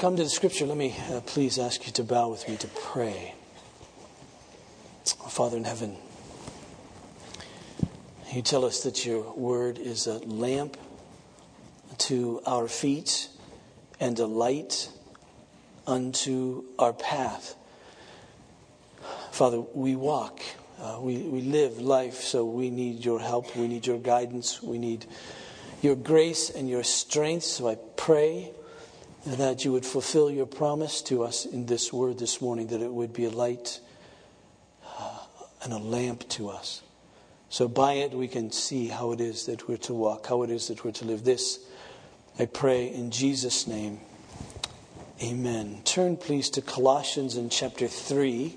come to the scripture, let me uh, please ask you to bow with me to pray. Father in heaven, you tell us that your word is a lamp to our feet and a light unto our path. Father, we walk, uh, we, we live life, so we need your help, we need your guidance, we need your grace and your strength. So I pray that you would fulfill your promise to us in this word this morning, that it would be a light uh, and a lamp to us. So by it we can see how it is that we're to walk, how it is that we're to live. This I pray in Jesus' name. Amen. Turn please to Colossians in chapter 3.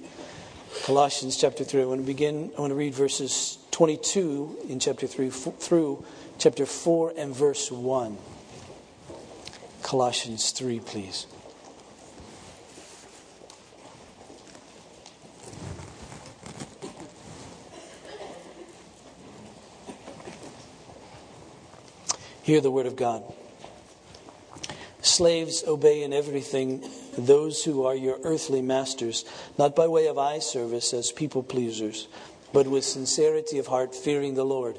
Colossians chapter 3. I want to begin, I want to read verses 22 in chapter 3 through chapter 4 and verse 1. Colossians 3, please. Hear the word of God. Slaves, obey in everything those who are your earthly masters, not by way of eye service as people pleasers, but with sincerity of heart, fearing the Lord.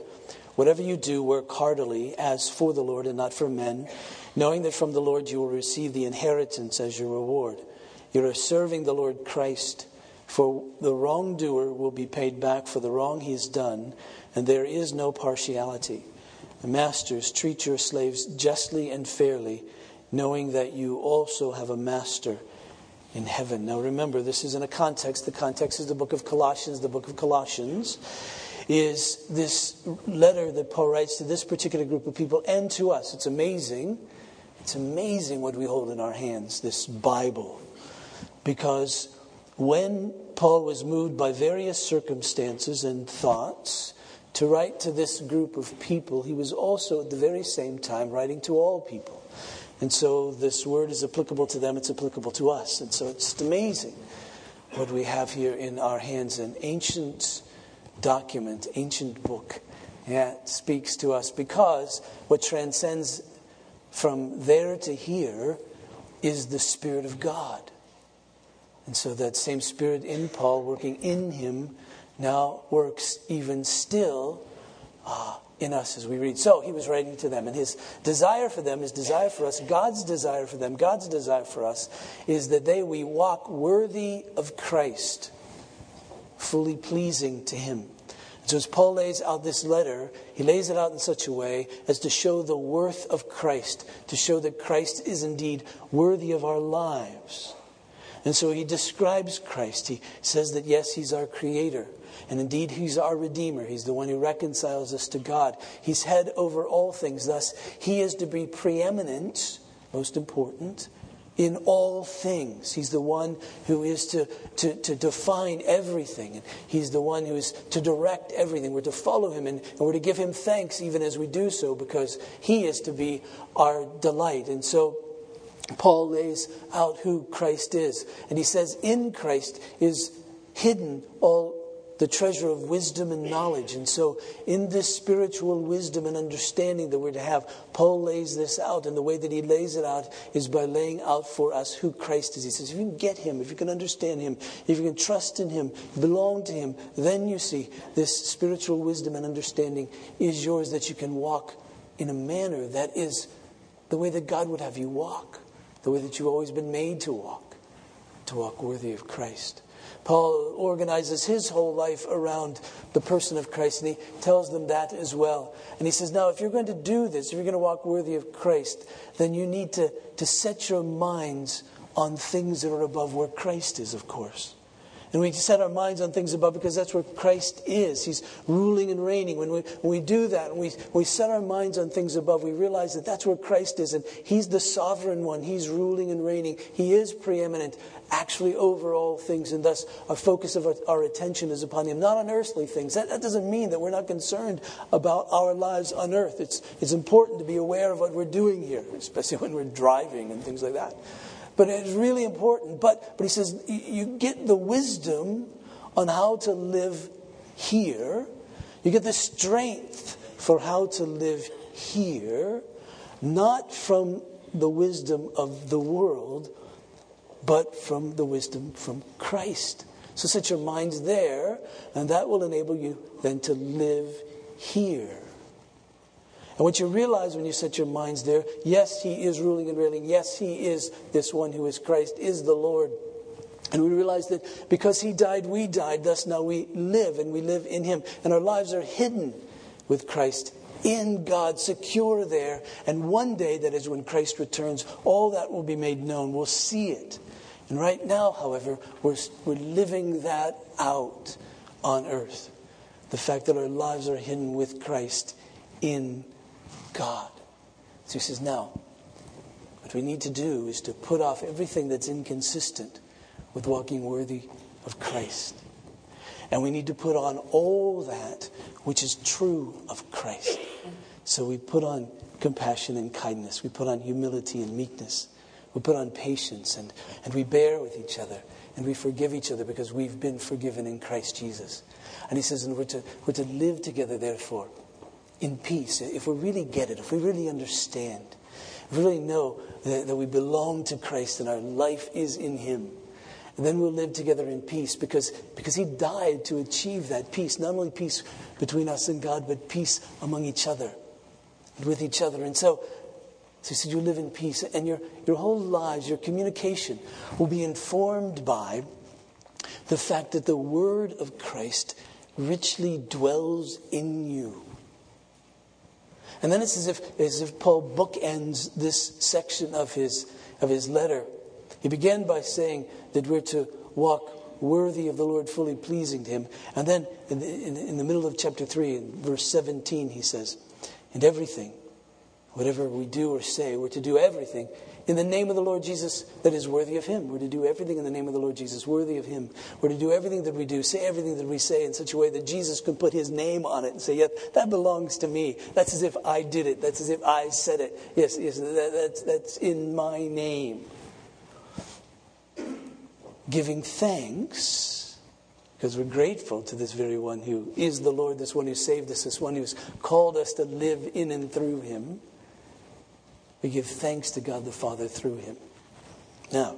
Whatever you do, work heartily as for the Lord and not for men, knowing that from the Lord you will receive the inheritance as your reward. You are serving the Lord Christ, for the wrongdoer will be paid back for the wrong he has done, and there is no partiality. Masters, treat your slaves justly and fairly, knowing that you also have a master in heaven. Now remember, this is in a context. The context is the book of Colossians, the book of Colossians is this letter that Paul writes to this particular group of people and to us. It's amazing. It's amazing what we hold in our hands, this Bible. Because when Paul was moved by various circumstances and thoughts to write to this group of people, he was also at the very same time writing to all people. And so this word is applicable to them, it's applicable to us. And so it's amazing what we have here in our hands an ancient document, ancient book. Yeah, speaks to us because what transcends from there to here is the Spirit of God. And so that same Spirit in Paul working in him now works even still uh, in us as we read. So he was writing to them, and his desire for them, his desire for us, God's desire for them, God's desire for us is that they we walk worthy of Christ, fully pleasing to him. So as Paul lays out this letter, he lays it out in such a way as to show the worth of Christ, to show that Christ is indeed worthy of our lives. And so he describes Christ. He says that yes, he's our creator. And indeed, he's our Redeemer. He's the one who reconciles us to God. He's head over all things. Thus, he is to be preeminent, most important, in all things. He's the one who is to, to, to define everything. He's the one who is to direct everything. We're to follow him and, and we're to give him thanks even as we do so because he is to be our delight. And so Paul lays out who Christ is. And he says, in Christ is hidden all the treasure of wisdom and knowledge. And so, in this spiritual wisdom and understanding that we're to have, Paul lays this out. And the way that he lays it out is by laying out for us who Christ is. He says, if you can get him, if you can understand him, if you can trust in him, belong to him, then you see this spiritual wisdom and understanding is yours that you can walk in a manner that is the way that God would have you walk, the way that you've always been made to walk, to walk worthy of Christ. Paul organizes his whole life around the person of Christ, and he tells them that as well. And he says, Now, if you're going to do this, if you're going to walk worthy of Christ, then you need to, to set your minds on things that are above where Christ is, of course. And we set our minds on things above because that's where Christ is. He's ruling and reigning. When we, when we do that, we, we set our minds on things above, we realize that that's where Christ is. And He's the sovereign one. He's ruling and reigning. He is preeminent, actually, over all things. And thus, our focus of our, our attention is upon Him, not on earthly things. That, that doesn't mean that we're not concerned about our lives on earth. It's, it's important to be aware of what we're doing here, especially when we're driving and things like that. But it's really important. But, but he says you get the wisdom on how to live here. You get the strength for how to live here, not from the wisdom of the world, but from the wisdom from Christ. So set your minds there, and that will enable you then to live here. And what you realize when you set your minds there, yes, He is ruling and reigning. Yes, He is this one who is Christ, is the Lord. And we realize that because He died, we died. Thus now we live, and we live in Him. And our lives are hidden with Christ in God, secure there. And one day, that is when Christ returns, all that will be made known. We'll see it. And right now, however, we're, we're living that out on earth. The fact that our lives are hidden with Christ in God. So he says, now, what we need to do is to put off everything that's inconsistent with walking worthy of Christ. And we need to put on all that which is true of Christ. So we put on compassion and kindness. We put on humility and meekness. We put on patience and, and we bear with each other and we forgive each other because we've been forgiven in Christ Jesus. And he says, and we're to, we're to live together, therefore, in peace. If we really get it, if we really understand, if we really know that, that we belong to Christ and our life is in him, then we'll live together in peace because, because he died to achieve that peace. Not only peace between us and God, but peace among each other and with each other. And so so he said, You live in peace, and your, your whole lives, your communication will be informed by the fact that the word of Christ richly dwells in you. And then it's as if, as if Paul bookends this section of his, of his letter. He began by saying that we're to walk worthy of the Lord, fully pleasing to him. And then in the, in, in the middle of chapter 3, in verse 17, he says, And everything Whatever we do or say, we're to do everything in the name of the Lord Jesus that is worthy of Him. We're to do everything in the name of the Lord Jesus, worthy of Him. We're to do everything that we do, say everything that we say in such a way that Jesus can put His name on it and say, "Yes, that belongs to me. That's as if I did it. That's as if I said it. Yes, yes, that, that's, that's in my name." Giving thanks because we're grateful to this very one who is the Lord, this one who saved us, this one who's called us to live in and through Him. We give thanks to God the Father through him. Now,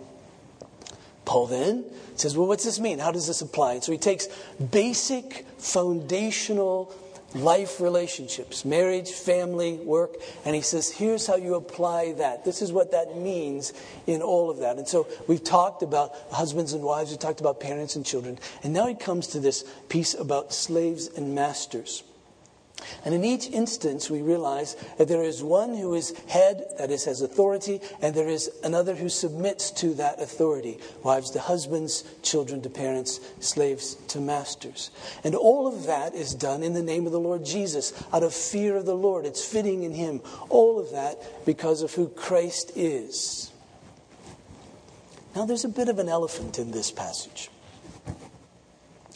Paul then says, Well, what's this mean? How does this apply? And so he takes basic, foundational life relationships, marriage, family, work, and he says, Here's how you apply that. This is what that means in all of that. And so we've talked about husbands and wives, we've talked about parents and children, and now he comes to this piece about slaves and masters. And in each instance, we realize that there is one who is head, that is, has authority, and there is another who submits to that authority. Wives to husbands, children to parents, slaves to masters. And all of that is done in the name of the Lord Jesus, out of fear of the Lord. It's fitting in Him. All of that because of who Christ is. Now, there's a bit of an elephant in this passage.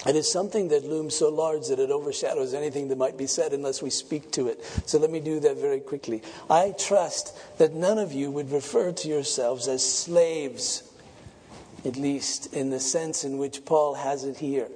It is something that looms so large that it overshadows anything that might be said unless we speak to it. So let me do that very quickly. I trust that none of you would refer to yourselves as slaves, at least in the sense in which Paul has it here.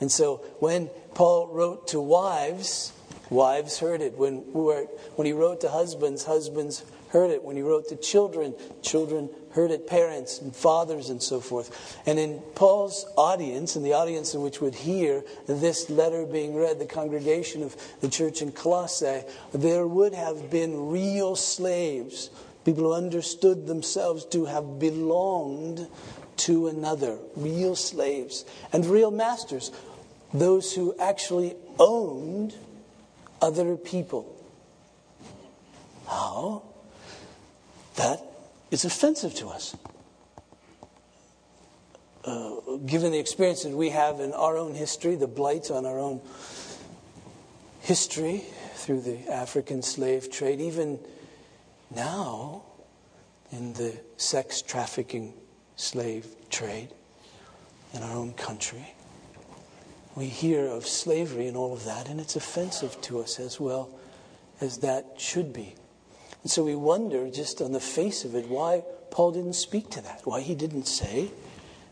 And so when Paul wrote to wives, wives heard it. When, when he wrote to husbands, husbands heard it. When he wrote to children, children heard it, parents and fathers and so forth. And in Paul's audience, in the audience in which would hear this letter being read, the congregation of the church in Colossae, there would have been real slaves, people who understood themselves to have belonged to another, real slaves, and real masters, those who actually owned other people. How? That is offensive to us. Uh, given the experience that we have in our own history, the blights on our own history through the African slave trade, even now in the sex trafficking slave trade in our own country, we hear of slavery and all of that, and it's offensive to us as well as that should be. And so we wonder, just on the face of it, why Paul didn't speak to that, why he didn't say,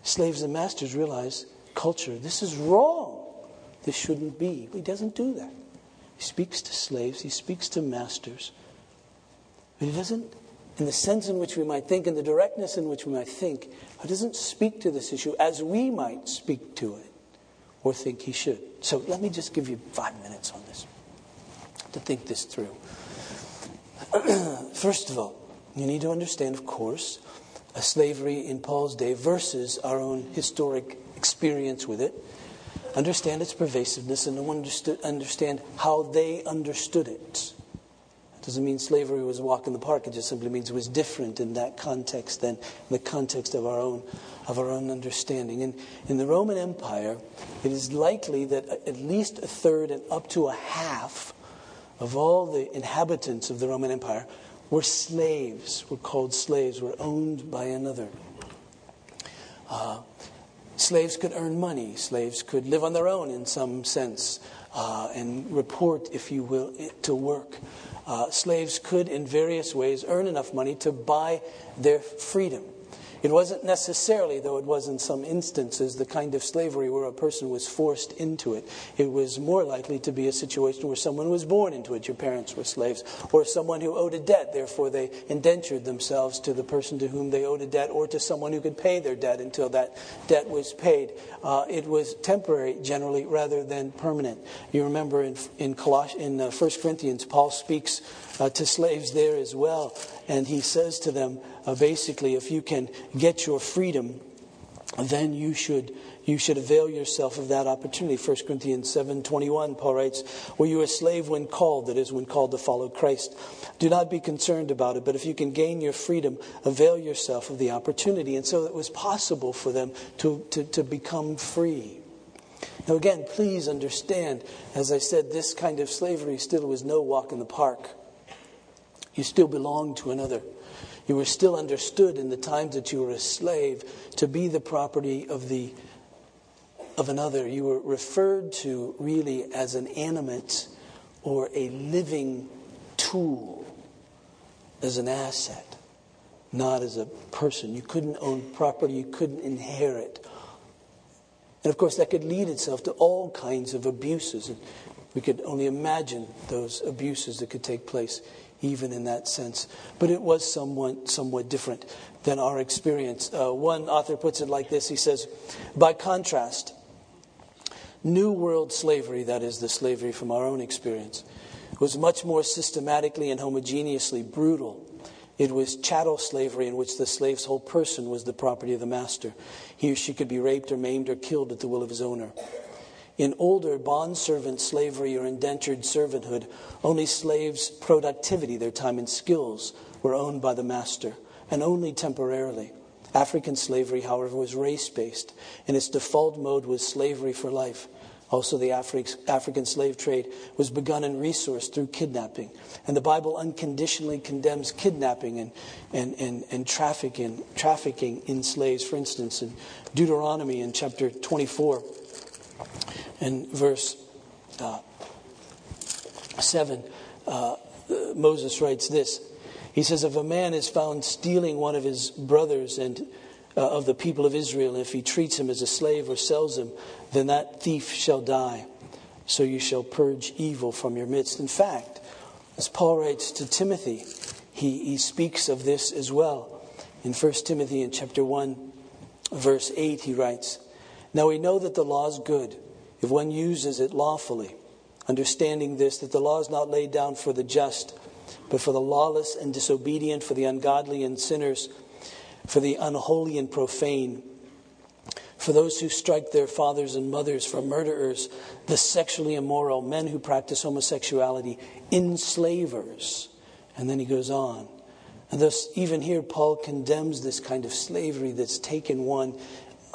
slaves and masters realize culture, this is wrong. This shouldn't be. He doesn't do that. He speaks to slaves, he speaks to masters, but he doesn't in the sense in which we might think, in the directness in which we might think, he doesn't speak to this issue as we might speak to it or think he should. So let me just give you five minutes on this to think this through. First of all, you need to understand, of course, slavery in Paul's day versus our own historic experience with it. Understand its pervasiveness and understand how they understood it. It doesn't mean slavery was a walk in the park. It just simply means it was different in that context than the context of our own of our own understanding. And in the Roman Empire, it is likely that at least a third and up to a half of all the inhabitants of the Roman Empire were slaves, were called slaves, were owned by another. Uh, slaves could earn money, slaves could live on their own in some sense, uh, and report, if you will, to work. Uh, slaves could, in various ways, earn enough money to buy their freedom. It wasn't necessarily, though it was in some instances, the kind of slavery where a person was forced into it. It was more likely to be a situation where someone was born into it, your parents were slaves, or someone who owed a debt, therefore they indentured themselves to the person to whom they owed a debt, or to someone who could pay their debt until that debt was paid. Uh, it was temporary, generally, rather than permanent. You remember in, in, Coloss- in uh, 1 Corinthians, Paul speaks uh, to slaves there as well, and he says to them, uh, basically, if you can get your freedom, then you should you should avail yourself of that opportunity. 1 Corinthians 7:21 Paul writes, "Were you a slave when called, that is when called to follow Christ? Do not be concerned about it, but if you can gain your freedom, avail yourself of the opportunity." And so it was possible for them to, to, to become free. Now again, please understand, as I said, this kind of slavery still was no walk in the park. You still belonged to another. You were still understood in the times that you were a slave to be the property of the of another. You were referred to really as an animate or a living tool, as an asset, not as a person. You couldn't own property, you couldn't inherit. And of course, that could lead itself to all kinds of abuses. And we could only imagine those abuses that could take place even in that sense. But it was somewhat, somewhat different than our experience. Uh, one author puts it like this He says, By contrast, New World slavery, that is, the slavery from our own experience, was much more systematically and homogeneously brutal. It was chattel slavery in which the slave's whole person was the property of the master. He or she could be raped or maimed or killed at the will of his owner. In older bondservant slavery or indentured servanthood, only slaves' productivity, their time and skills, were owned by the master, and only temporarily. African slavery, however, was race based, and its default mode was slavery for life. Also, the Afri- African slave trade was begun and resourced through kidnapping. And the Bible unconditionally condemns kidnapping and, and, and, and trafficking, trafficking in slaves. For instance, in Deuteronomy in chapter 24, in verse uh, 7, uh, Moses writes this. He says, If a man is found stealing one of his brothers and uh, of the people of Israel, and if he treats him as a slave or sells him, then that thief shall die. So you shall purge evil from your midst. In fact, as Paul writes to Timothy, he, he speaks of this as well. In 1 Timothy in chapter 1, verse 8, he writes, Now we know that the law is good if one uses it lawfully, understanding this, that the law is not laid down for the just, but for the lawless and disobedient, for the ungodly and sinners, for the unholy and profane, for those who strike their fathers and mothers, for murderers, the sexually immoral, men who practice homosexuality, enslavers. And then he goes on. And thus, even here, Paul condemns this kind of slavery that's taken one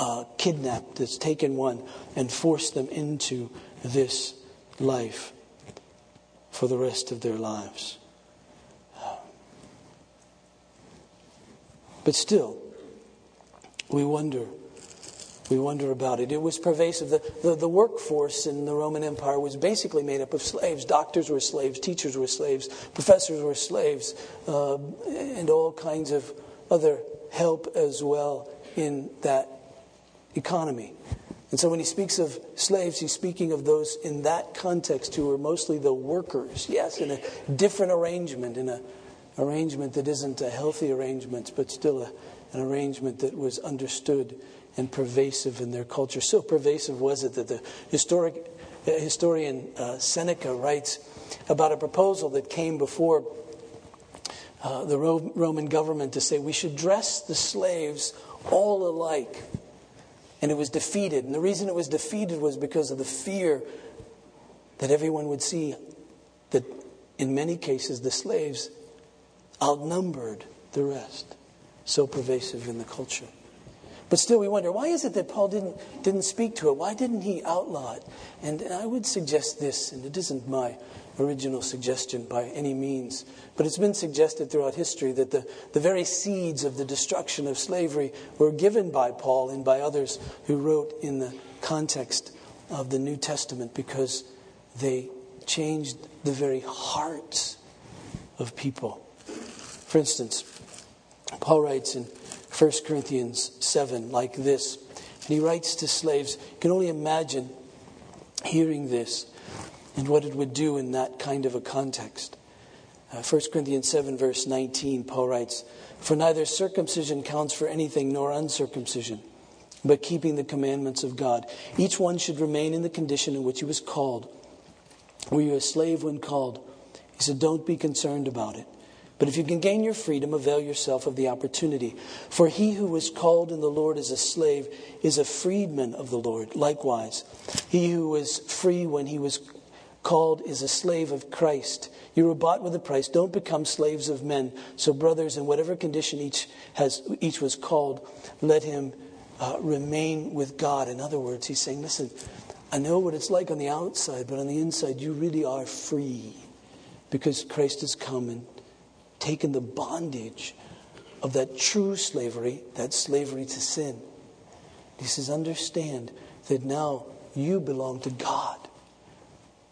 uh, kidnapped, that's taken one and forced them into this life for the rest of their lives. But still, we wonder. We wonder about it. It was pervasive. The, the, the, workforce in the Roman Empire was basically made up of slaves. Doctors were slaves, teachers were slaves, professors were slaves, uh, and all kinds of other help as well in that economy. And so when he speaks of slaves, he's speaking of those in that context who are mostly the workers. Yes, in a different arrangement, in an arrangement that isn't a healthy arrangement, but still a, an arrangement that was understood and pervasive in their culture. So pervasive was it that the historic, uh, historian uh, Seneca writes about a proposal that came before uh, the Ro- Roman government to say we should dress the slaves all alike. And it was defeated. And the reason it was defeated was because of the fear that everyone would see that in many cases the slaves outnumbered the rest. So pervasive in the culture. But still, we wonder why is it that Paul didn't, didn't speak to it? Why didn't he outlaw it? And I would suggest this, and it isn't my original suggestion by any means, but it's been suggested throughout history that the, the very seeds of the destruction of slavery were given by Paul and by others who wrote in the context of the New Testament because they changed the very hearts of people. For instance, Paul writes in 1 Corinthians 7 like this. And he writes to slaves, you can only imagine hearing this and what it would do in that kind of a context. Uh, 1 Corinthians 7, verse 19, Paul writes, For neither circumcision counts for anything nor uncircumcision, but keeping the commandments of God. Each one should remain in the condition in which he was called. Were you a slave when called? He said, Don't be concerned about it. But if you can gain your freedom, avail yourself of the opportunity. For he who was called in the Lord as a slave is a freedman of the Lord. Likewise, he who was free when he was called is a slave of Christ. You were bought with a price. Don't become slaves of men. So, brothers, in whatever condition each, has, each was called, let him uh, remain with God. In other words, he's saying, listen, I know what it's like on the outside, but on the inside, you really are free because Christ has come and taken the bondage of that true slavery, that slavery to sin. He says, understand that now you belong to God.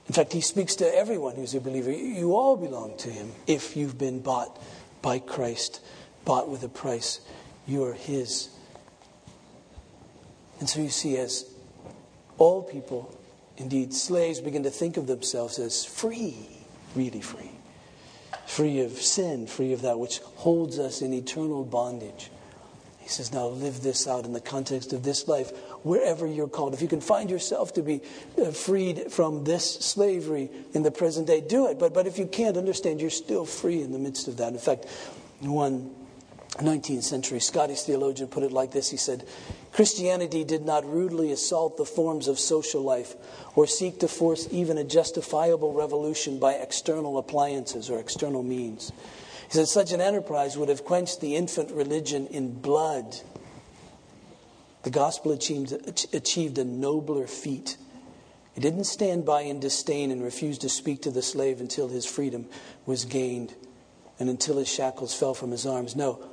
In fact, he speaks to everyone who's a believer. You all belong to him if you've been bought by Christ, bought with a price. You are his. And so you see, as all people, indeed slaves, begin to think of themselves as free, really free, free of sin, free of that which holds us in eternal bondage. He says, now live this out in the context of this life wherever you're called. If you can find yourself to be uh, freed from this slavery in the present day, do it. But, but if you can't understand, you're still free in the midst of that. In fact, one 19th century Scottish theologian put it like this He said, Christianity did not rudely assault the forms of social life or seek to force even a justifiable revolution by external appliances or external means. He said, such an enterprise would have quenched the infant religion in blood the gospel achieved, achieved a nobler feat. It didn't stand by in disdain and refuse to speak to the slave until his freedom was gained and until his shackles fell from his arms. No,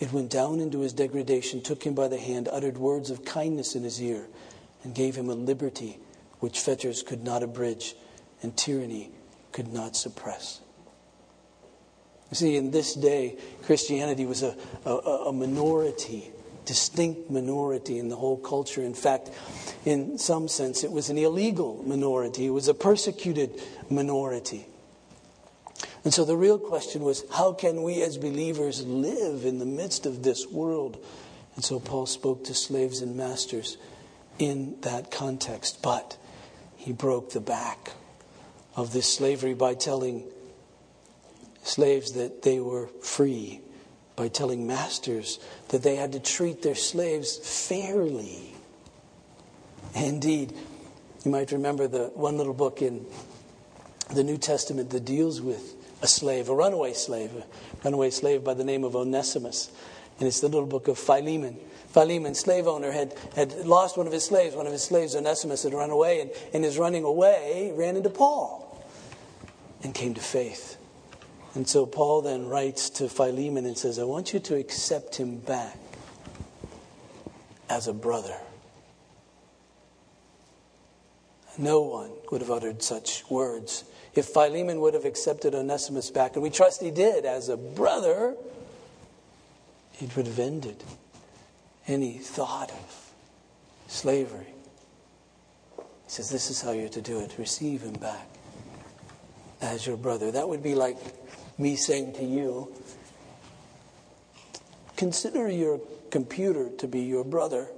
it went down into his degradation, took him by the hand, uttered words of kindness in his ear, and gave him a liberty which fetters could not abridge and tyranny could not suppress. You see, in this day, Christianity was a, a, a minority distinct minority in the whole culture. In fact, in some sense, it was an illegal minority, it was a persecuted minority. And so the real question was how can we as believers live in the midst of this world? And so Paul spoke to slaves and masters in that context. But he broke the back of this slavery by telling slaves that they were free by telling masters that they had to treat their slaves fairly. Indeed, you might remember the one little book in the New Testament that deals with a slave, a runaway slave, a runaway slave by the name of Onesimus. And it's the little book of Philemon. Philemon, slave owner, had, had lost one of his slaves. One of his slaves, Onesimus, had run away, and in his running away, ran into Paul and came to faith. And so Paul then writes to Philemon and says, I want you to accept him back as a brother. No one would have uttered such words. If Philemon would have accepted Onesimus back, and we trust he did as a brother, it would have ended any thought of slavery. He says, This is how you're to do it receive him back as your brother. That would be like me saying to you, consider your computer to be your brother.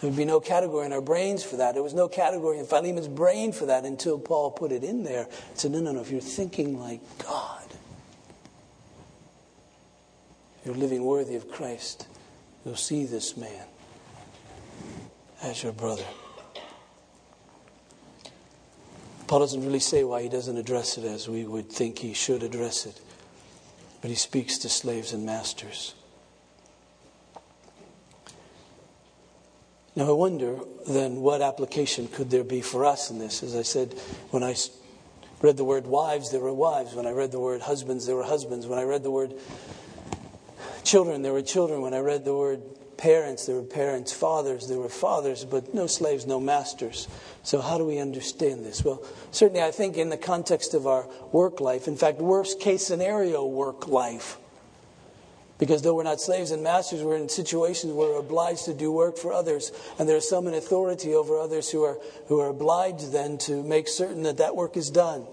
There would be no category in our brains for that. There was no category in Philemon's brain for that until Paul put it in there. He said, no, no, no, if you're thinking like God, you're living worthy of Christ, you'll see this man as your brother. Paul doesn't really say why he doesn't address it as we would think he should address it, but he speaks to slaves and masters. Now, I wonder then what application could there be for us in this? As I said, when I read the word wives, there were wives. When I read the word husbands, there were husbands. When I read the word children, there were children. When I read the word parents, there were parents. Fathers, there were fathers, but no slaves, no masters. So, how do we understand this? Well, certainly, I think in the context of our work life, in fact, worst case scenario work life, because though we're not slaves and masters, we're in situations where we're obliged to do work for others. And there's some in authority over others who are, who are obliged then to make certain that that work is done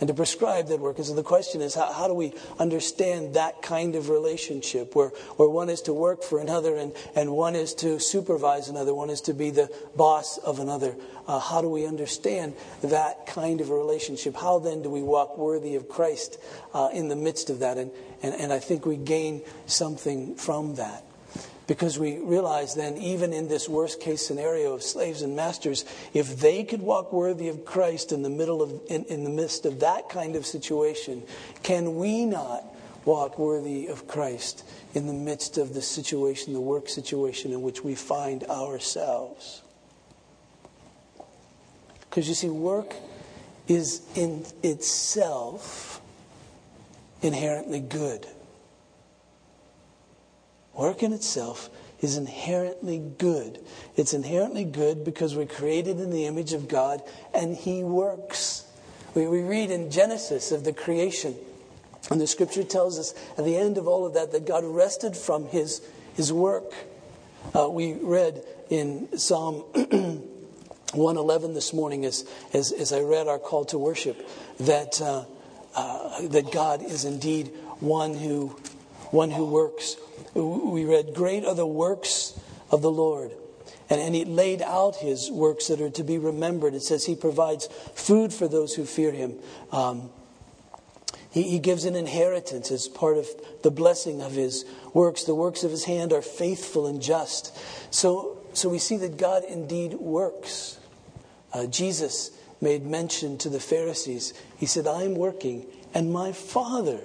and to prescribe that work. And so the question is, how, how do we understand that kind of relationship where, where one is to work for another and, and one is to supervise another, one is to be the boss of another? Uh, how do we understand that kind of a relationship? How then do we walk worthy of Christ uh, in the midst of that? And, and, and I think we gain something from that. Because we realize then, even in this worst case scenario of slaves and masters, if they could walk worthy of Christ in the middle of, in, in the midst of that kind of situation, can we not walk worthy of Christ in the midst of the situation, the work situation in which we find ourselves? Because you see, work is in itself inherently good. Work in itself is inherently good. It's inherently good because we're created in the image of God and He works. We, we read in Genesis of the creation, and the scripture tells us at the end of all of that that God rested from His, his work. Uh, we read in Psalm 111 this morning as, as, as, I read our call to worship that, uh, uh, that God is indeed one who, one who works we read, Great are the works of the Lord. And, and he laid out his works that are to be remembered. It says he provides food for those who fear him. Um, he, he gives an inheritance as part of the blessing of his works. The works of his hand are faithful and just. So, so we see that God indeed works. Uh, Jesus made mention to the Pharisees. He said, I'm working, and my Father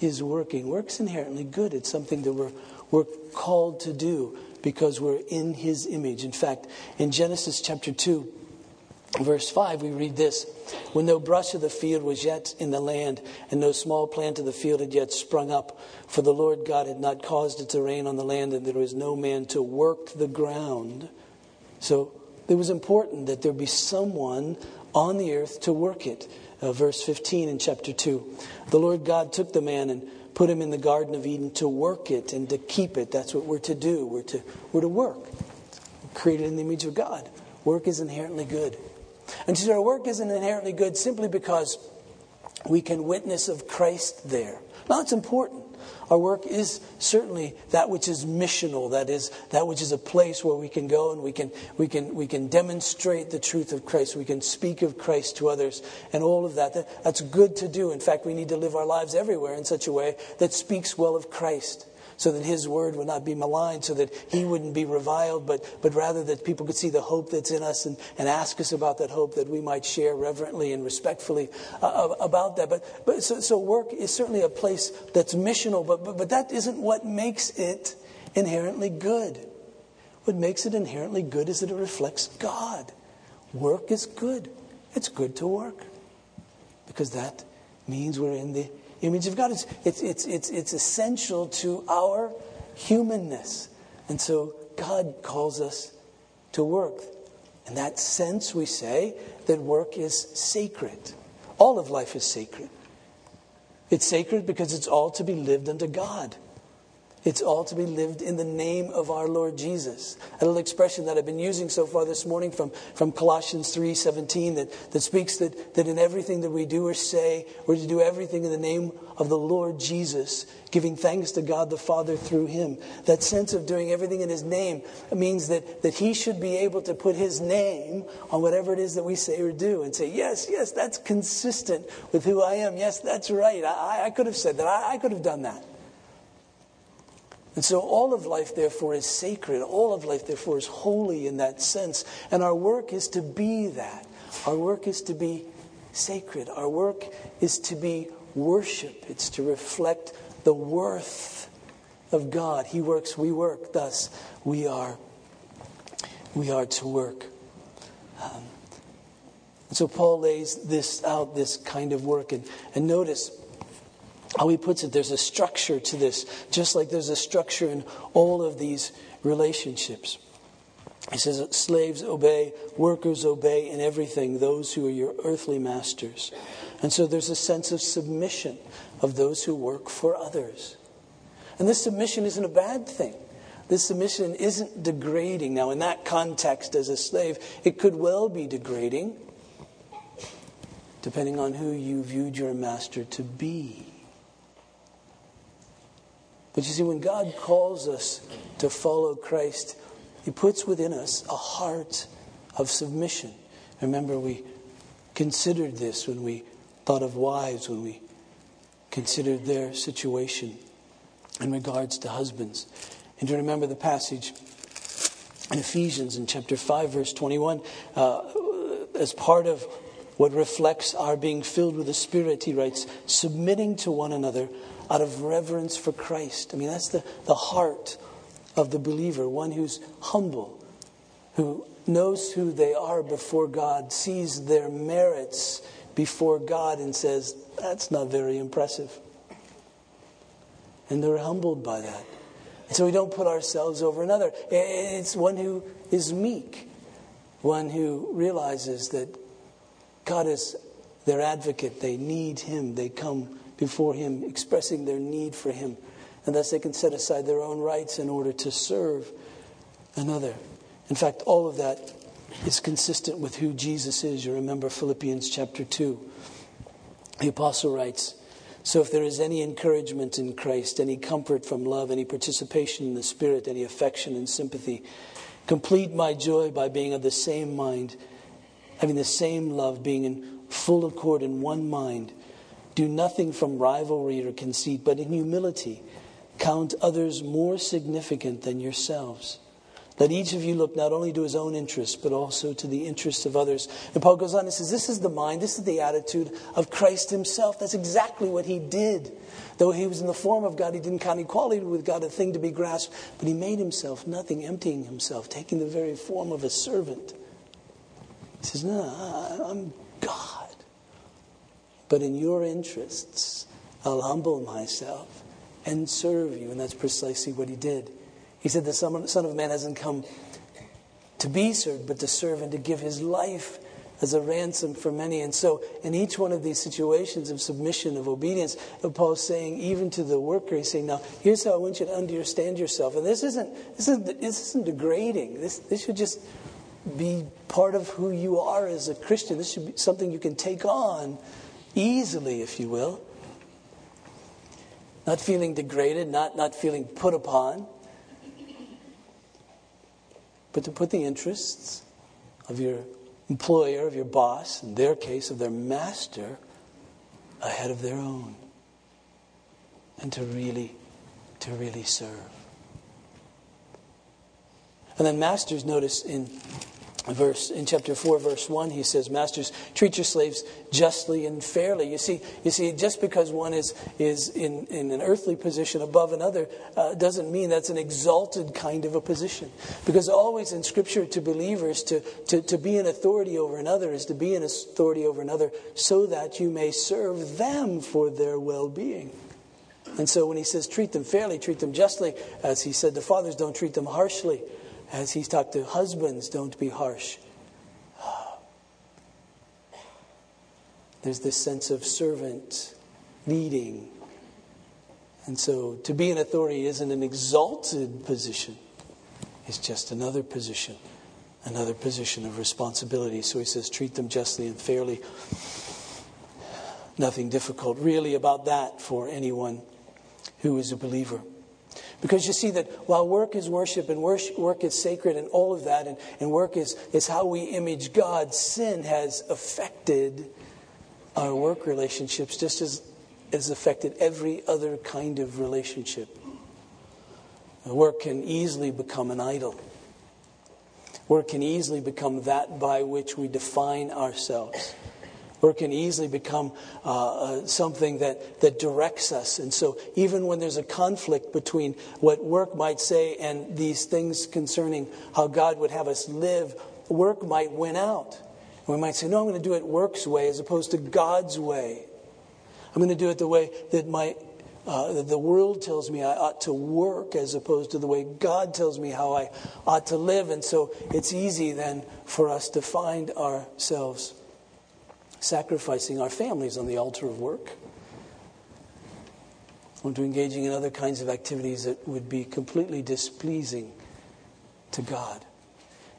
is working. Work's inherently good. It's something that we're, we're called to do because we're in his image. In fact, in Genesis chapter 2, verse 5, we read this When no brush of the field was yet in the land, and no small plant of the field had yet sprung up, for the Lord God had not caused it to rain on the land, and there was no man to work the ground. So it was important that there be someone on the earth to work it uh, verse 15 in chapter 2. The Lord God took the man and put him in the Garden of Eden to work it and to keep it. That's what we're to do. We're to, we're to work. We're created in the image of God. Work is inherently good. And so our work isn't inherently good simply because we can witness of Christ there. Now, it's important. Our work is certainly that which is missional, that is, that which is a place where we can go and we can, we can, we can demonstrate the truth of Christ. We can speak of Christ to others and all of that. that. That's good to do. In fact, we need to live our lives everywhere in such a way that speaks well of Christ so that his word would not be maligned, so that he wouldn't be reviled, but, but rather that people could see the hope that's in us and, and ask us about that hope that we might share reverently and respectfully uh, about that. But, but so, so work is certainly a place that's missional, but, but, but that isn't what makes it inherently good. What makes it inherently good is that it reflects God. Work is good. It's good to work because that means we're in the image of God. It's, it's, it's, it's, it's essential to our humanness. And so God calls us to work. In that sense, we say that work is sacred. All of life is sacred. It's sacred because it's all to be lived unto God. It's all to be lived in the name of our Lord Jesus. A little expression that I've been using so far this morning from, from Colossians 3.17 that, that speaks that, that in everything that we do or say, we're to do everything in the name of the Lord Jesus, giving thanks to God the Father through him. That sense of doing everything in his name means that, that he should be able to put his name on whatever it is that we say or do and say, yes, yes, that's consistent with who I am. Yes, that's right. I, I could have said that. I, I could have done that. And so all of life, therefore, is sacred. All of life, therefore, is holy in that sense. And our work is to be that. Our work is to be sacred. Our work is to be worship. It's to reflect the worth of God. He works, we work. Thus, we are, we are to work. Um, so Paul lays this out, this kind of work. And, and notice, how he puts it, there's a structure to this, just like there's a structure in all of these relationships. He says, Slaves obey, workers obey in everything those who are your earthly masters. And so there's a sense of submission of those who work for others. And this submission isn't a bad thing. This submission isn't degrading. Now, in that context, as a slave, it could well be degrading, depending on who you viewed your master to be. But you see, when God calls us to follow Christ, He puts within us a heart of submission. Remember, we considered this when we thought of wives, when we considered their situation in regards to husbands. And to remember the passage in Ephesians in chapter 5, verse 21, uh, as part of what reflects our being filled with the Spirit, he writes, submitting to one another out of reverence for Christ. I mean, that's the, the heart of the believer, one who's humble, who knows who they are before God, sees their merits before God, and says, That's not very impressive. And they're humbled by that. And so we don't put ourselves over another. It's one who is meek, one who realizes that God is their advocate. They need Him. They come before Him, expressing their need for Him. And thus they can set aside their own rights in order to serve another. In fact, all of that is consistent with who Jesus is. You remember Philippians chapter 2. The apostle writes So if there is any encouragement in Christ, any comfort from love, any participation in the Spirit, any affection and sympathy, complete my joy by being of the same mind, having the same love, being in full accord in one mind. Do nothing from rivalry or conceit, but in humility count others more significant than yourselves. Let each of you look not only to his own interests, but also to the interests of others. And Paul goes on and says, This is the mind, this is the attitude of Christ himself. That's exactly what he did. Though he was in the form of God, he didn't count equality with God a thing to be grasped, but he made himself nothing, emptying himself, taking the very form of a servant. He says, No, I'm God. But in your interests, I'll humble myself and serve you. And that's precisely what he did. He said, The Son of Man hasn't come to be served, but to serve and to give his life as a ransom for many. And so, in each one of these situations of submission, of obedience, Paul's saying, even to the worker, he's saying, Now, here's how I want you to understand yourself. And this isn't, this isn't, this isn't degrading. This, this should just be part of who you are as a Christian. This should be something you can take on easily, if you will. Not feeling degraded, not, not feeling put upon, but to put the interests of your employer, of your boss, in their case, of their master, ahead of their own. And to really, to really serve. And then masters, notice in verse in chapter 4 verse 1 he says masters treat your slaves justly and fairly. You see you see just because one is is in, in an earthly position above another uh, doesn't mean that's an exalted kind of a position. Because always in scripture to believers to, to, to be an authority over another is to be an authority over another so that you may serve them for their well-being. And so when he says treat them fairly treat them justly as he said the fathers don't treat them harshly as he's talked to husbands, don't be harsh. There's this sense of servant leading And so to be an authority isn't an exalted position, it's just another position, another position of responsibility. So he says, treat them justly and fairly. Nothing difficult really about that for anyone who is a believer. Because you see that while work is worship and work is sacred and all of that, and, and work is, is how we image God, sin has affected our work relationships just as has affected every other kind of relationship. Work can easily become an idol. Work can easily become that by which we define ourselves or it can easily become uh, uh, something that, that directs us. And so, even when there's a conflict between what work might say and these things concerning how God would have us live, work might win out. And we might say, No, I'm going to do it work's way as opposed to God's way. I'm going to do it the way that my uh, the world tells me I ought to work as opposed to the way God tells me how I ought to live. And so it's easy then for us to find ourselves sacrificing our families on the altar of work, or to engaging in other kinds of activities that would be completely displeasing to God.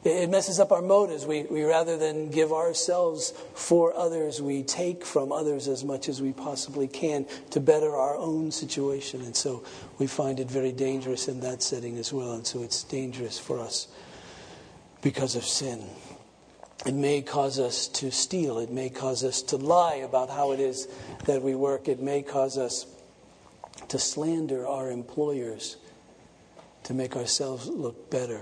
It messes up our motives. We, we rather than give ourselves for others, we take from others as much as we possibly can to better our own situation. And so we find it very dangerous in that setting as well. And so it's dangerous for us because of sin. It may cause us to steal. It may cause us to lie about how it is that we work. It may cause us to slander our employers to make ourselves look better.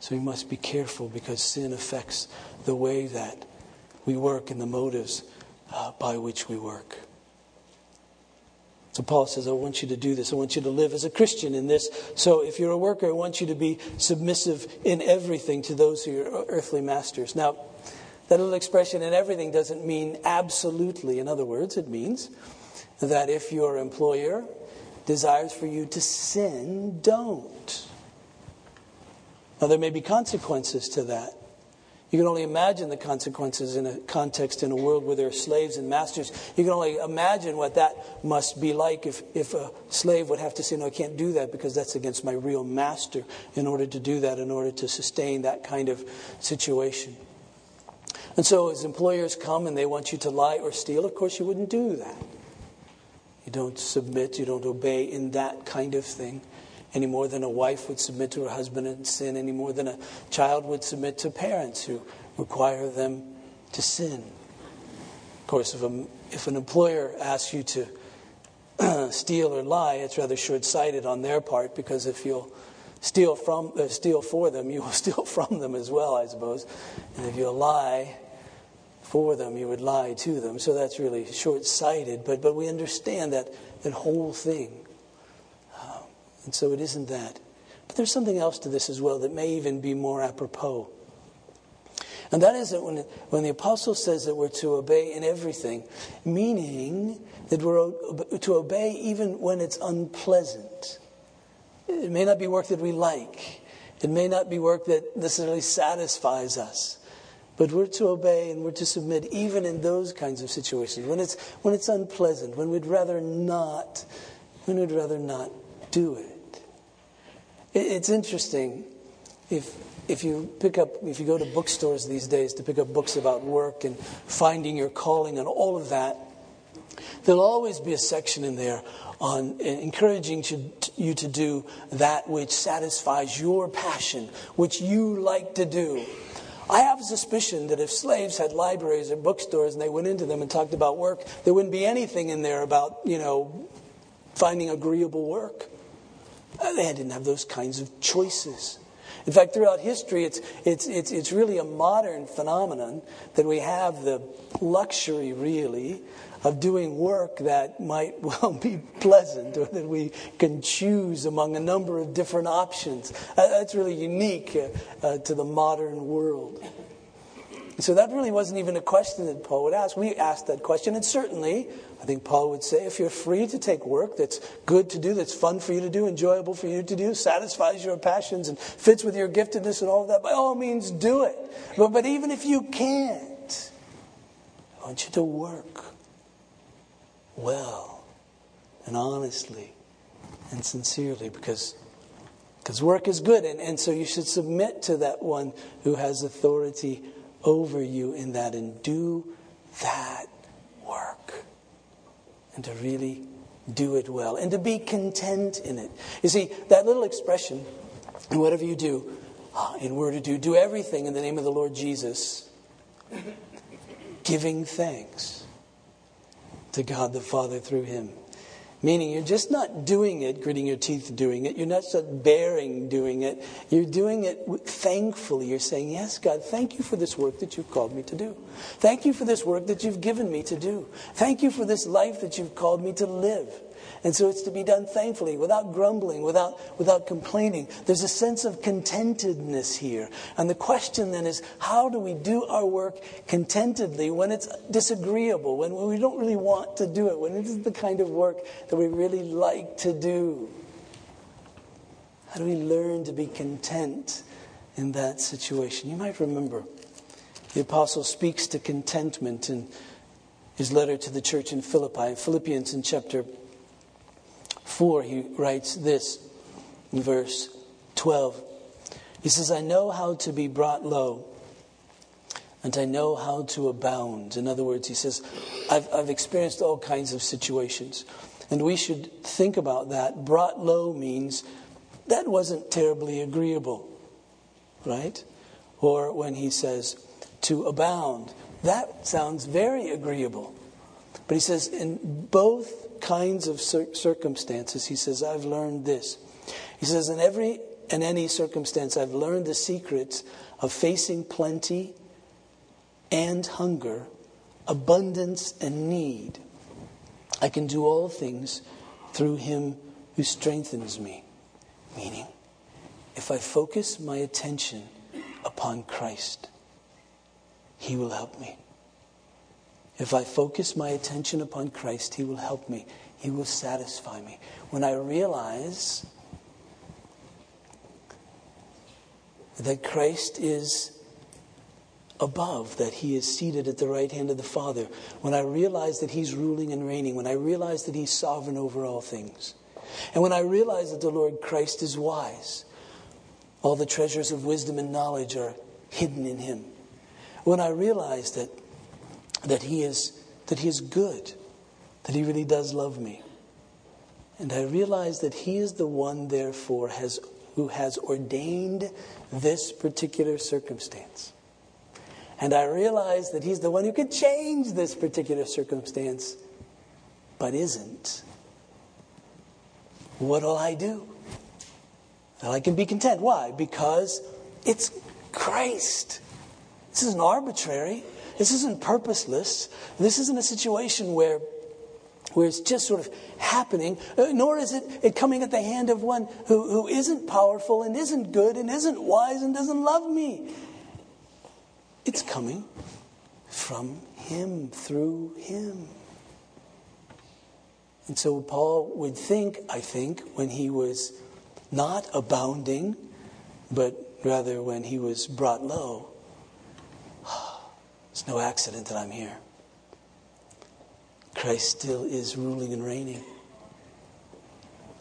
So we must be careful because sin affects the way that we work and the motives uh, by which we work. So Paul says, I want you to do this. I want you to live as a Christian in this. So if you're a worker, I want you to be submissive in everything to those who are earthly masters. Now, that little expression in everything doesn't mean absolutely. In other words, it means that if your employer desires for you to sin, don't. Now, there may be consequences to that. You can only imagine the consequences in a context in a world where there are slaves and masters. You can only imagine what that must be like if, if a slave would have to say, No, I can't do that because that's against my real master in order to do that, in order to sustain that kind of situation. And so, as employers come and they want you to lie or steal, of course, you wouldn't do that. You don't submit, you don't obey in that kind of thing any more than a wife would submit to her husband in sin, any more than a child would submit to parents who require them to sin. Of course, if, a, if an employer asks you to steal or lie, it's rather short sighted on their part because if you'll steal, from, uh, steal for them, you will steal from them as well, I suppose. And if you lie, for them, you would lie to them. So that's really short sighted. But, but we understand that, that whole thing. And so it isn't that. But there's something else to this as well that may even be more apropos. And that is that when, when the apostle says that we're to obey in everything, meaning that we're to obey even when it's unpleasant. It may not be work that we like, it may not be work that necessarily satisfies us. But we're to obey and we're to submit even in those kinds of situations when it's, when it's unpleasant, when we'd rather not, when we'd rather not do it. It's interesting if if you pick up if you go to bookstores these days to pick up books about work and finding your calling and all of that there'll always be a section in there on eh, encouraging you to do that which satisfies your passion which you like to do I have a suspicion that if slaves had libraries or bookstores and they went into them and talked about work, there wouldn't be anything in there about, you know, finding agreeable work. Uh, they didn't have those kinds of choices. In fact, throughout history, it's, it's, it's, it's really a modern phenomenon that we have the luxury, really, of doing work that might well be pleasant or that we can choose among a number of different options. Uh, that's really unique uh, uh, to the modern world. So that really wasn't even a question that Paul would ask. We asked that question, and certainly I think Paul would say if you're free to take work that's good to do, that's fun for you to do, enjoyable for you to do, satisfies your passions and fits with your giftedness and all of that, by all means do it. But, but even if you can't, I want you to work well and honestly and sincerely because because work is good and, and so you should submit to that one who has authority over you in that and do that work and to really do it well and to be content in it. You see that little expression whatever you do ah, in word to do do everything in the name of the lord jesus giving thanks to god the father through him Meaning, you're just not doing it, gritting your teeth doing it. You're not just bearing doing it. You're doing it thankfully. You're saying, Yes, God, thank you for this work that you've called me to do. Thank you for this work that you've given me to do. Thank you for this life that you've called me to live. And so it's to be done thankfully, without grumbling, without, without complaining. There's a sense of contentedness here. And the question then is how do we do our work contentedly when it's disagreeable, when we don't really want to do it, when it isn't the kind of work that we really like to do? How do we learn to be content in that situation? You might remember the apostle speaks to contentment in his letter to the church in Philippi, Philippians in chapter 4, he writes this in verse 12. He says, I know how to be brought low, and I know how to abound. In other words, he says, I've, I've experienced all kinds of situations. And we should think about that. Brought low means that wasn't terribly agreeable, right? Or when he says to abound, that sounds very agreeable. But he says, in both kinds of circumstances, he says, I've learned this. He says, in every and any circumstance, I've learned the secrets of facing plenty and hunger, abundance and need. I can do all things through him who strengthens me. Meaning, if I focus my attention upon Christ, he will help me. If I focus my attention upon Christ, He will help me. He will satisfy me. When I realize that Christ is above, that He is seated at the right hand of the Father, when I realize that He's ruling and reigning, when I realize that He's sovereign over all things, and when I realize that the Lord Christ is wise, all the treasures of wisdom and knowledge are hidden in Him. When I realize that that he is that he is good, that he really does love me. And I realize that he is the one therefore has who has ordained this particular circumstance. And I realize that he's the one who could change this particular circumstance, but isn't. What'll I do? Well, I can be content. Why? Because it's Christ. This isn't arbitrary. This isn't purposeless. This isn't a situation where where it's just sort of happening, uh, nor is it, it coming at the hand of one who, who isn't powerful and isn't good and isn't wise and doesn't love me. It's coming from Him, through Him. And so Paul would think, I think, when he was not abounding, but rather when he was brought low, it's no accident that I'm here. Christ still is ruling and reigning.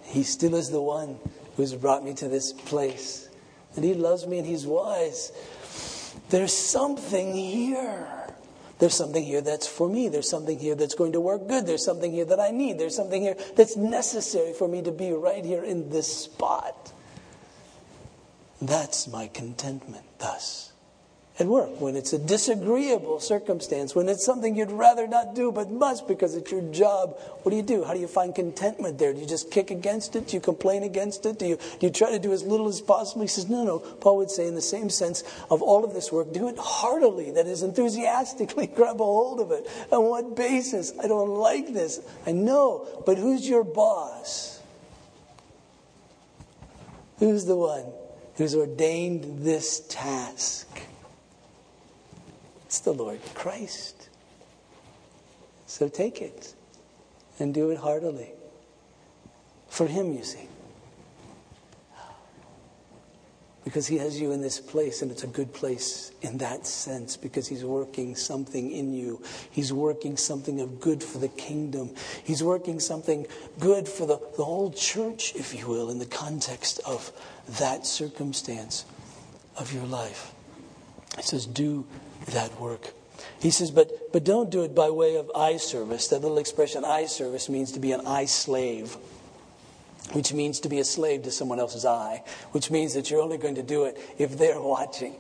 He still is the one who has brought me to this place. And He loves me and He's wise. There's something here. There's something here that's for me. There's something here that's going to work good. There's something here that I need. There's something here that's necessary for me to be right here in this spot. That's my contentment, thus at work, when it's a disagreeable circumstance, when it's something you'd rather not do but must because it's your job, what do you do? How do you find contentment there? Do you just kick against it? Do you complain against it? Do you, do you try to do as little as possible? He says, no, no. Paul would say, in the same sense of all of this work, do it heartily, that is, enthusiastically grab a hold of it. On what basis? I don't like this. I know, but who's your boss? Who's the one who's ordained this task? It's the Lord Christ. So take it and do it heartily. For Him, you see. because He has you in this place, and it's a good place in that sense because He's working something in you. He's working something of good for the kingdom. He's working something good for the, the whole church, if you will, in the context of that circumstance of your life. It says, Do that work. He says, but, but don't do it by way of eye service. That little expression, eye service, means to be an eye slave which means to be a slave to someone else's eye, which means that you're only going to do it if they're watching.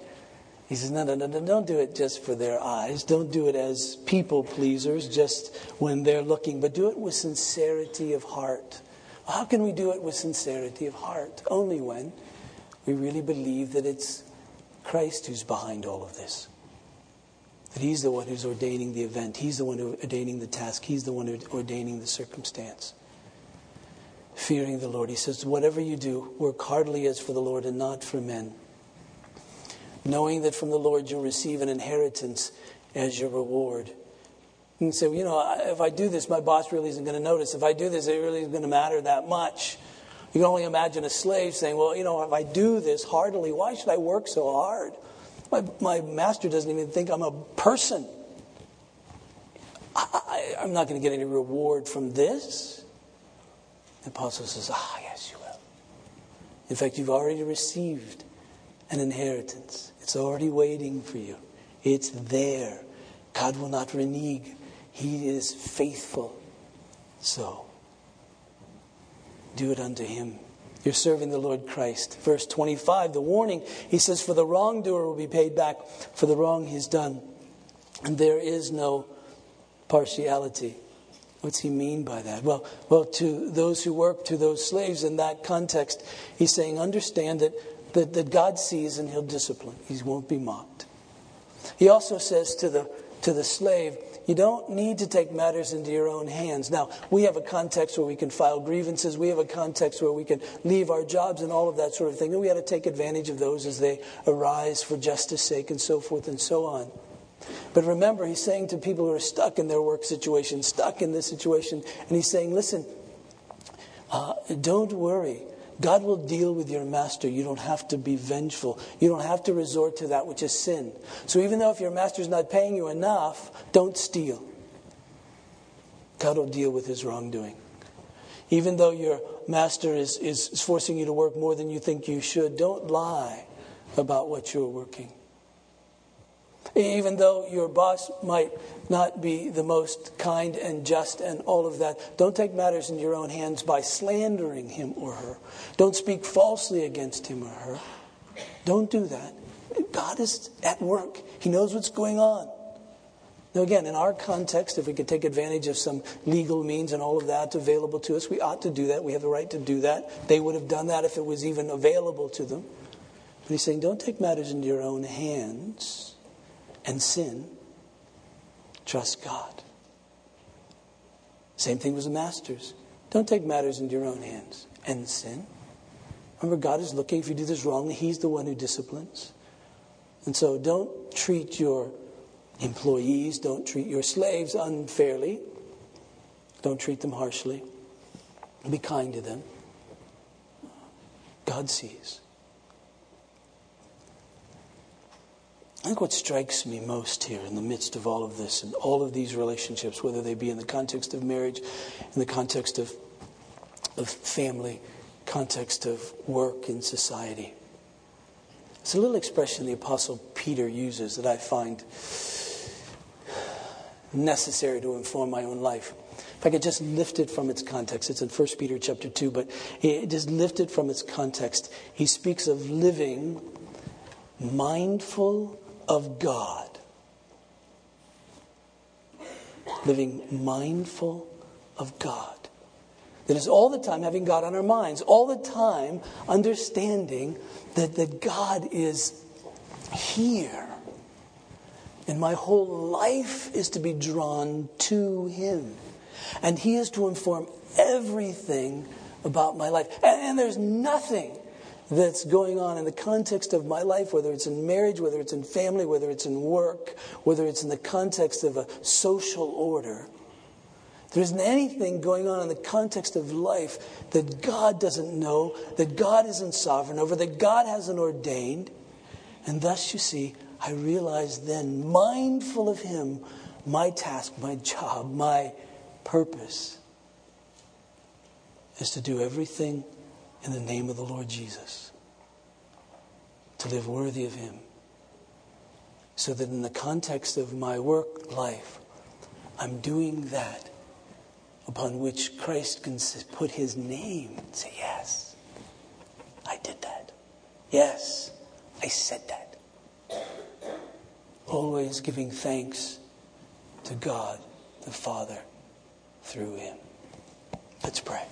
He says, no, no, no, no, don't do it just for their eyes. Don't do it as people pleasers just when they're looking, but do it with sincerity of heart. How can we do it with sincerity of heart? Only when we really believe that it's Christ who's behind all of this. That He's the one who's ordaining the event, He's the one who's ordaining the task, He's the one who's ordaining the circumstance fearing the Lord. He says, Whatever you do, work heartily as for the Lord and not for men, knowing that from the Lord you'll receive an inheritance as your reward. And say, well, you know, if I do this, my boss really isn't going to notice. If I do this, it really isn't going to matter that much. You can only imagine a slave saying, well, you know, if I do this heartily, why should I work so hard? My, my master doesn't even think I'm a person. I, I'm not going to get any reward from this. The apostle says, Ah, yes, you will. In fact, you've already received an inheritance, it's already waiting for you. It's there. God will not renege, He is faithful. So, do it unto Him. You're serving the Lord Christ. Verse 25, the warning, he says, For the wrongdoer will be paid back for the wrong he's done. And there is no partiality. What's he mean by that? Well, well, to those who work, to those slaves in that context, he's saying, understand that, that, that God sees and he'll discipline. He won't be mocked. He also says to the, to the slave, you don't need to take matters into your own hands. Now, we have a context where we can file grievances. We have a context where we can leave our jobs and all of that sort of thing. And we have to take advantage of those as they arise for justice sake and so forth and so on. But remember, he's saying to people who are stuck in their work situation, stuck in this situation, and he's saying, listen, uh, don't worry. God will deal with your master. You don't have to be vengeful. You don't have to resort to that which is sin. So even though if your master's not paying you enough, don't steal. God will deal with his wrongdoing. Even though your master is, is forcing you to work more than you think you should, don't lie about what you're working. Even though your boss might not be the most kind and just and all of that, don't take matters in your own hands by slandering him or her. Don't speak falsely against him or her. Don't do that. God is at work, He knows what's going on. Now, again, in our context, if we could take advantage of some legal means and all of that available to us, we ought to do that. We have the right to do that. They would have done that if it was even available to them. But he's saying, don't take matters into your own hands and sin, trust God. Same thing with the masters. Don't take matters into your own hands and sin. Remember, God is looking. If you do this wrongly, He's the one who disciplines. And so don't treat your employees, don't treat your slaves unfairly, don't treat them harshly. Be kind to them. God sees. I think what strikes me most here in the midst of all of this and all of these relationships, whether they be in the context of marriage, in the context of, of family, context of work in society, it's a little expression the Apostle Peter uses that I find necessary to inform my own life. If I could just lift it from its context, it's in 1 Peter chapter 2, but just lifted from its context. He speaks of living mindful of God. Living mindful of God. That is all the time having God on our minds, all the time understanding that, that God is here. And my whole life is to be drawn to Him. And He is to inform everything about my life. And, and there's nothing that's going on in the context of my life, whether it's in marriage, whether it's in family, whether it's in work, whether it's in the context of a social order, There isn't anything going on in the context of life that God doesn't know, that God isn't sovereign over, that God hasn't ordained. And thus, you see, I realize then, mindful of Him, my task, my job, my purpose is to do everything in the name of the Lord Jesus, to live worthy of Him. So that in the context of my work life, I'm doing that upon which Christ can put his name and say, Yes, I did that. Yes, I said that. Always giving thanks to God the Father through him. Let's pray.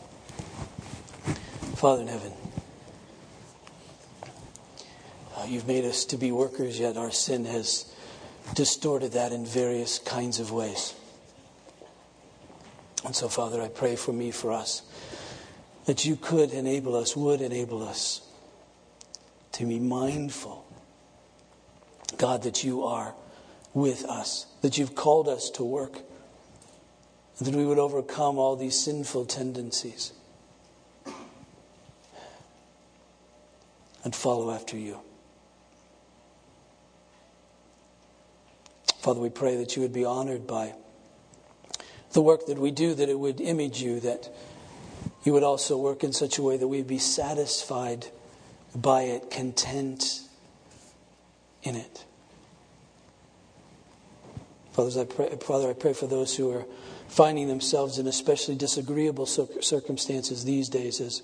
Father in heaven, uh, you've made us to be workers, yet our sin has distorted that in various kinds of ways. And so, Father, I pray for me, for us, that you could enable us, would enable us to be mindful, God, that you are with us, that you've called us to work, and that we would overcome all these sinful tendencies and follow after you. Father, we pray that you would be honored by the work that we do, that it would image you, that you would also work in such a way that we'd be satisfied by it, content in it. Fathers, I pray, Father, I pray for those who are finding themselves in especially disagreeable circumstances these days, as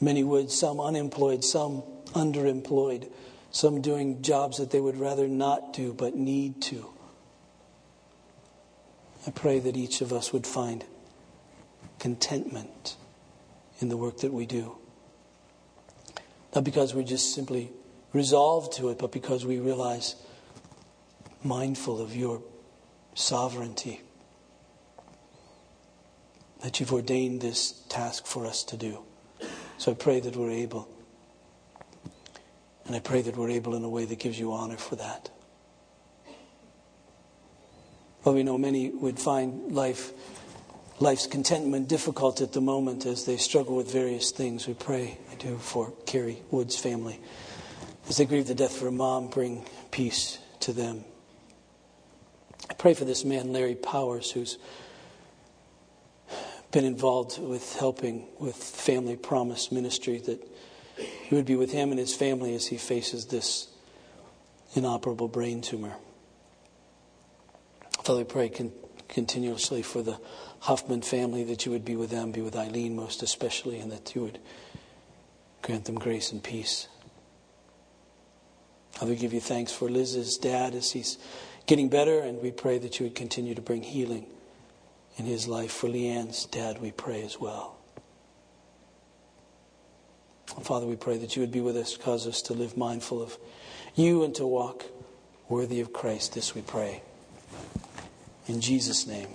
many would, some unemployed, some underemployed, some doing jobs that they would rather not do but need to. I pray that each of us would find contentment in the work that we do. Not because we're just simply resolved to it, but because we realize, mindful of your sovereignty, that you've ordained this task for us to do. So I pray that we're able. And I pray that we're able in a way that gives you honor for that. Well, we know many would find life, life's contentment difficult at the moment as they struggle with various things. We pray, I do, for Carrie Wood's family. As they grieve the death of her mom, bring peace to them. I pray for this man, Larry Powers, who's been involved with helping with Family Promise Ministry, that you would be with him and his family as he faces this inoperable brain tumor. Father, we pray con- continuously for the Huffman family that you would be with them, be with Eileen most especially, and that you would grant them grace and peace. Father, give you thanks for Liz's dad as he's getting better, and we pray that you would continue to bring healing in his life. For Leanne's dad, we pray as well. Father, we pray that you would be with us, cause us to live mindful of you and to walk worthy of Christ. This we pray. In Jesus' name,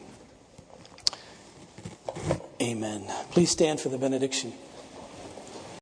amen. Please stand for the benediction.